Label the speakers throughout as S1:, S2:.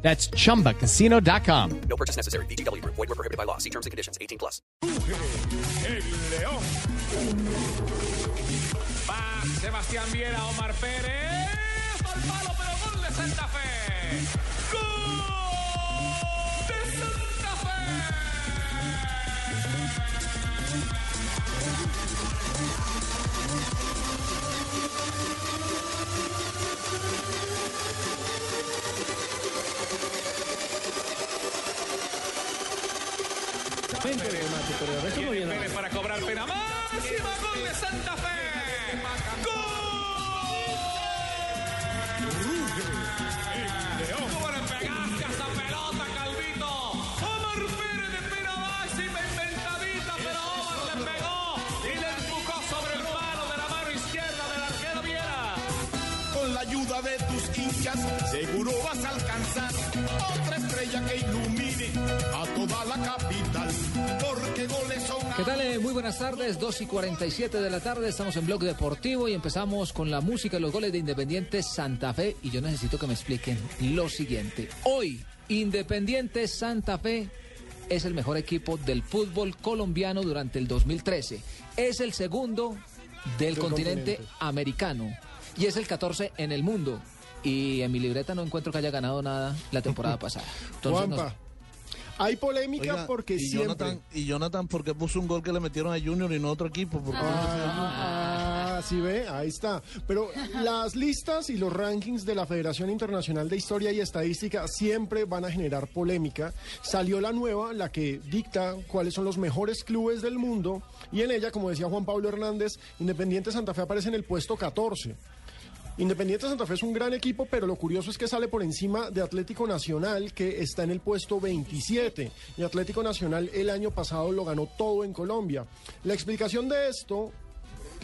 S1: That's chumbacasino.com.
S2: No purchase necessary. BGW. Void were prohibited by law. See terms and conditions. 18 plus.
S3: El León.
S4: Va Sebastián Viera, Omar Pérez. Al palo, pero gol de Santa Fe. ¡Gol Viene Pérez para cobrar pena máxima. Gol de Santa Fe. ¡Gol! ¿Cómo le pegaste a esa pelota, Calvito? Omar Pérez de pena máxima, inventadita, pero Omar le pegó y le empujó sobre el palo de la mano izquierda del arquero Viera.
S3: Con la ayuda de tus hinchas, seguro vas a alcanzar otra estrella que ilumine a toda la capital. Porque goles son.
S5: ¿Qué tal? Eh, Muy buenas tardes, 2 y 47 de la tarde, estamos en Blog Deportivo y empezamos con la música y los goles de Independiente Santa Fe y yo necesito que me expliquen lo siguiente. Hoy, Independiente Santa Fe es el mejor equipo del fútbol colombiano durante el 2013. Es el segundo del continente, americano y es el 14 en el mundo. Y en mi libreta no encuentro que haya ganado nada la temporada pasada. Entonces, nos-
S6: Juanpa, hay polémica
S7: Oiga,
S6: porque
S7: y
S6: siempre...
S7: Jonathan, y Jonathan, ¿por qué puso un gol que le metieron a Junior y no a otro equipo? ¿Por qué no puso a Junior?
S6: Ah, sí ve, ahí está. Pero las listas y los rankings de la Federación Internacional de Historia y Estadística siempre van a generar polémica. Salió la nueva, la que dicta cuáles son los mejores clubes del mundo, y en ella, como decía Juan Pablo Hernández, Independiente Santa Fe aparece en el puesto 14. Independiente Santa Fe es un gran equipo, pero lo curioso es que sale por encima de Atlético Nacional, que está en el puesto 27. Y Atlético Nacional el año pasado lo ganó todo en Colombia. La explicación de esto,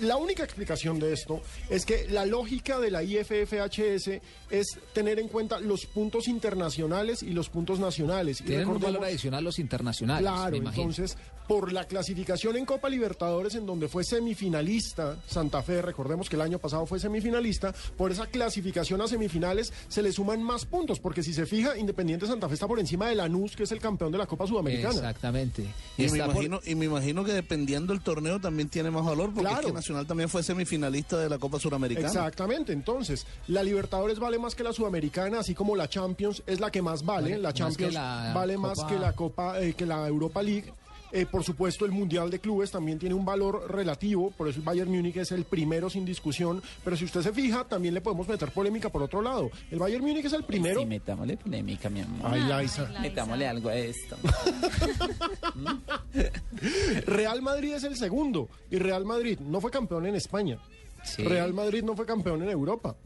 S6: la única explicación de esto, es que la lógica de la IFFHS es tener en cuenta los puntos internacionales y los puntos nacionales. Y
S5: tienen un valor adicional los internacionales.
S6: Claro,
S5: me
S6: entonces, por la clasificación en Copa Libertadores, en donde fue semifinalista Santa Fe, recordemos que el año pasado fue semifinalista, por esa clasificación a semifinales se le suman más puntos, porque si se fija, Independiente Santa Fe está por encima de Lanús, que es el campeón de la Copa Sudamericana.
S5: Exactamente.
S7: Y me,
S5: por-
S7: imagino, y me imagino que dependiendo del torneo también tiene más valor, porque
S6: Claro.
S7: es que Nacional también fue semifinalista de la Copa Suramericana.
S6: Exactamente, entonces, la Libertadores vale más que la Sudamericana, así como la Champions es la que más vale,
S5: Vale
S6: la Champions
S5: la
S6: vale más que la Copa, eh, que la Europa League. Eh, por supuesto, el Mundial de Clubes también tiene un valor relativo, por eso el Bayern Múnich es el primero sin discusión, pero si usted se fija, también le podemos meter polémica por otro lado. El Bayern Múnich es el primero.
S8: Sí, metámosle polémica, mi amor.
S6: Ay, Laisa.
S8: Metámosle algo a esto.
S6: Real Madrid es el segundo, y Real Madrid no fue campeón en España.
S5: Sí.
S6: Real Madrid no fue campeón en Europa.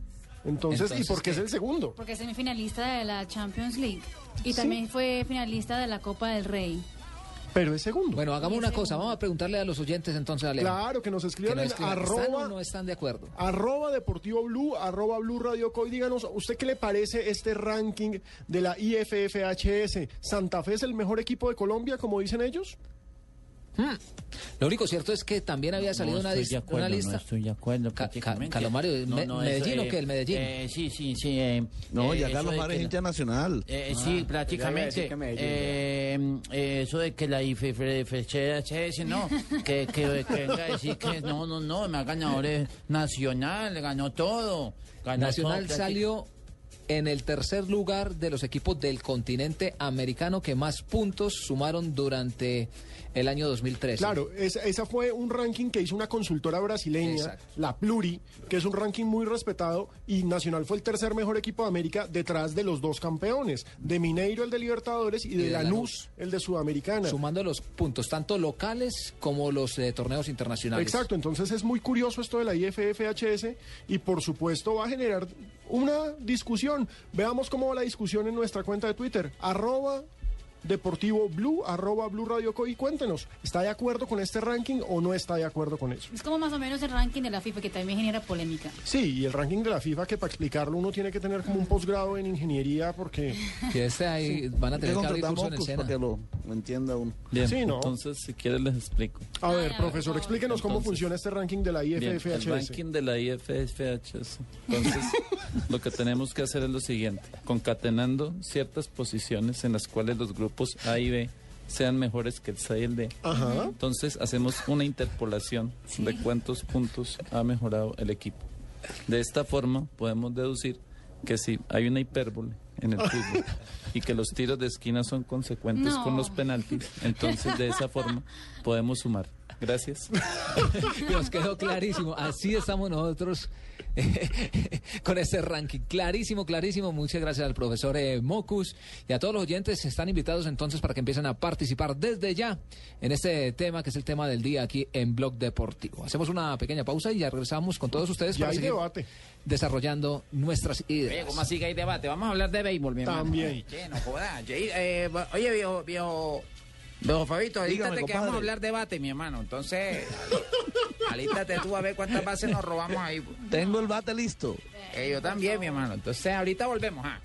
S6: Entonces, ¿y por qué es el segundo?
S9: Porque es semifinalista de la Champions League. Y
S6: Sí.
S9: también fue finalista de la Copa del Rey.
S6: Pero es segundo.
S5: Bueno, hagamos una cosa, vamos a preguntarle a los oyentes entonces, Alejo.
S6: Claro, que nos
S5: que
S6: escriban
S5: nos
S6: en
S5: escriban, ¿están
S6: arroba,
S5: o no están de acuerdo?
S6: arroba Deportivo Blue, arroba Blue Radio Co. Y díganos, ¿usted qué le parece este ranking de la IFFHS? ¿Santa Fe es el mejor equipo de Colombia, como dicen ellos?
S5: Lo único cierto es que también había salido
S8: no
S5: una,
S8: estoy de acuerdo,
S5: una lista.
S8: No estoy de acuerdo.
S5: Ca-
S8: prácticamente.
S5: Ca- Calomario, ¿me- Medellín
S8: eso,
S5: o qué, el Medellín?
S8: eh, sí, sí, sí. eh,
S7: No,
S8: eh,
S7: ya
S8: eso
S7: Carlos
S8: de
S7: Mares
S8: que
S7: es internacional.
S8: Eh, sí, prácticamente. eh, eh, eso de que la IFFHS, no, que, que, que venga a decir que no, no, no, más ganadores nacional, ganó todo. Ganó
S5: Nacional
S8: todo,
S5: salió en el tercer lugar de los equipos del continente americano que más puntos sumaron durante el año 2013.
S6: Claro, esa, esa fue un ranking que hizo una consultora brasileña,
S5: Exacto.
S6: la Pluri, que es un ranking muy respetado, y Nacional fue el tercer mejor equipo de América detrás de los dos campeones, de Mineiro el de Libertadores y de,
S5: de
S6: Lanús,
S5: Lanús.
S6: el de Sudamericana.
S5: Sumando los puntos, tanto locales como los de torneos internacionales.
S6: Exacto, entonces es muy curioso esto de la IFFHS y por supuesto va a generar una discusión. Veamos cómo va la discusión en nuestra cuenta de Twitter, arroba Deportivo Blue, arroba Blue Radio Co. Y cuéntenos, ¿está de acuerdo con este ranking o no está de acuerdo con eso?
S9: Es como más o menos el ranking de la FIFA que también genera polémica.
S6: Sí, y el ranking de la FIFA, que para explicarlo uno tiene que tener como un posgrado en ingeniería porque...
S5: Que este ahí van a tener que abrir curso en el
S7: para que lo, entienda uno.
S10: Bien,
S6: Sí, ¿no?
S10: entonces si quieres les explico.
S6: A ver,
S9: Ay, a
S6: profesor, explíquenos cómo funciona este ranking de la
S10: Bien, el
S6: IFFHS.
S10: ranking de la IFFHS. Entonces, lo que tenemos que hacer es lo siguiente, concatenando ciertas posiciones en las cuales los grupos A y B sean mejores que el C y el D.
S6: Ajá.
S10: Entonces, hacemos una interpolación de cuántos puntos ha mejorado el equipo. De esta forma, podemos deducir que si hay una hipérbole en el fútbol y que los tiros de esquina son consecuentes
S9: No.
S10: con los penaltis, entonces de esa forma podemos sumar. Gracias.
S5: Nos quedó clarísimo. Así estamos nosotros eh, con este ranking. Clarísimo, clarísimo. Muchas gracias al profesor eh, Mocus y a todos los oyentes. Están invitados entonces para que empiecen a participar desde ya en este tema que es el tema del día aquí en Blog Deportivo. Hacemos una pequeña pausa y ya regresamos con todos ustedes
S6: Ya
S5: para seguir
S6: debate.
S5: desarrollando nuestras
S8: Oye,
S5: ideas.
S8: ¿cómo así que hay debate? Vamos a hablar de béisbol, mi hermano.
S6: También.
S8: Ay, che, no jodas. Eh, oye, viejo, viejo, viejo Fabito,
S7: Dígame,
S8: alístate que vamos a hablar debate, mi hermano. Entonces, alístate tú a ver cuántas bases nos robamos ahí.
S7: Tengo el bate listo.
S8: Eh, yo también, mi hermano. Entonces, ahorita volvemos, ¿ah?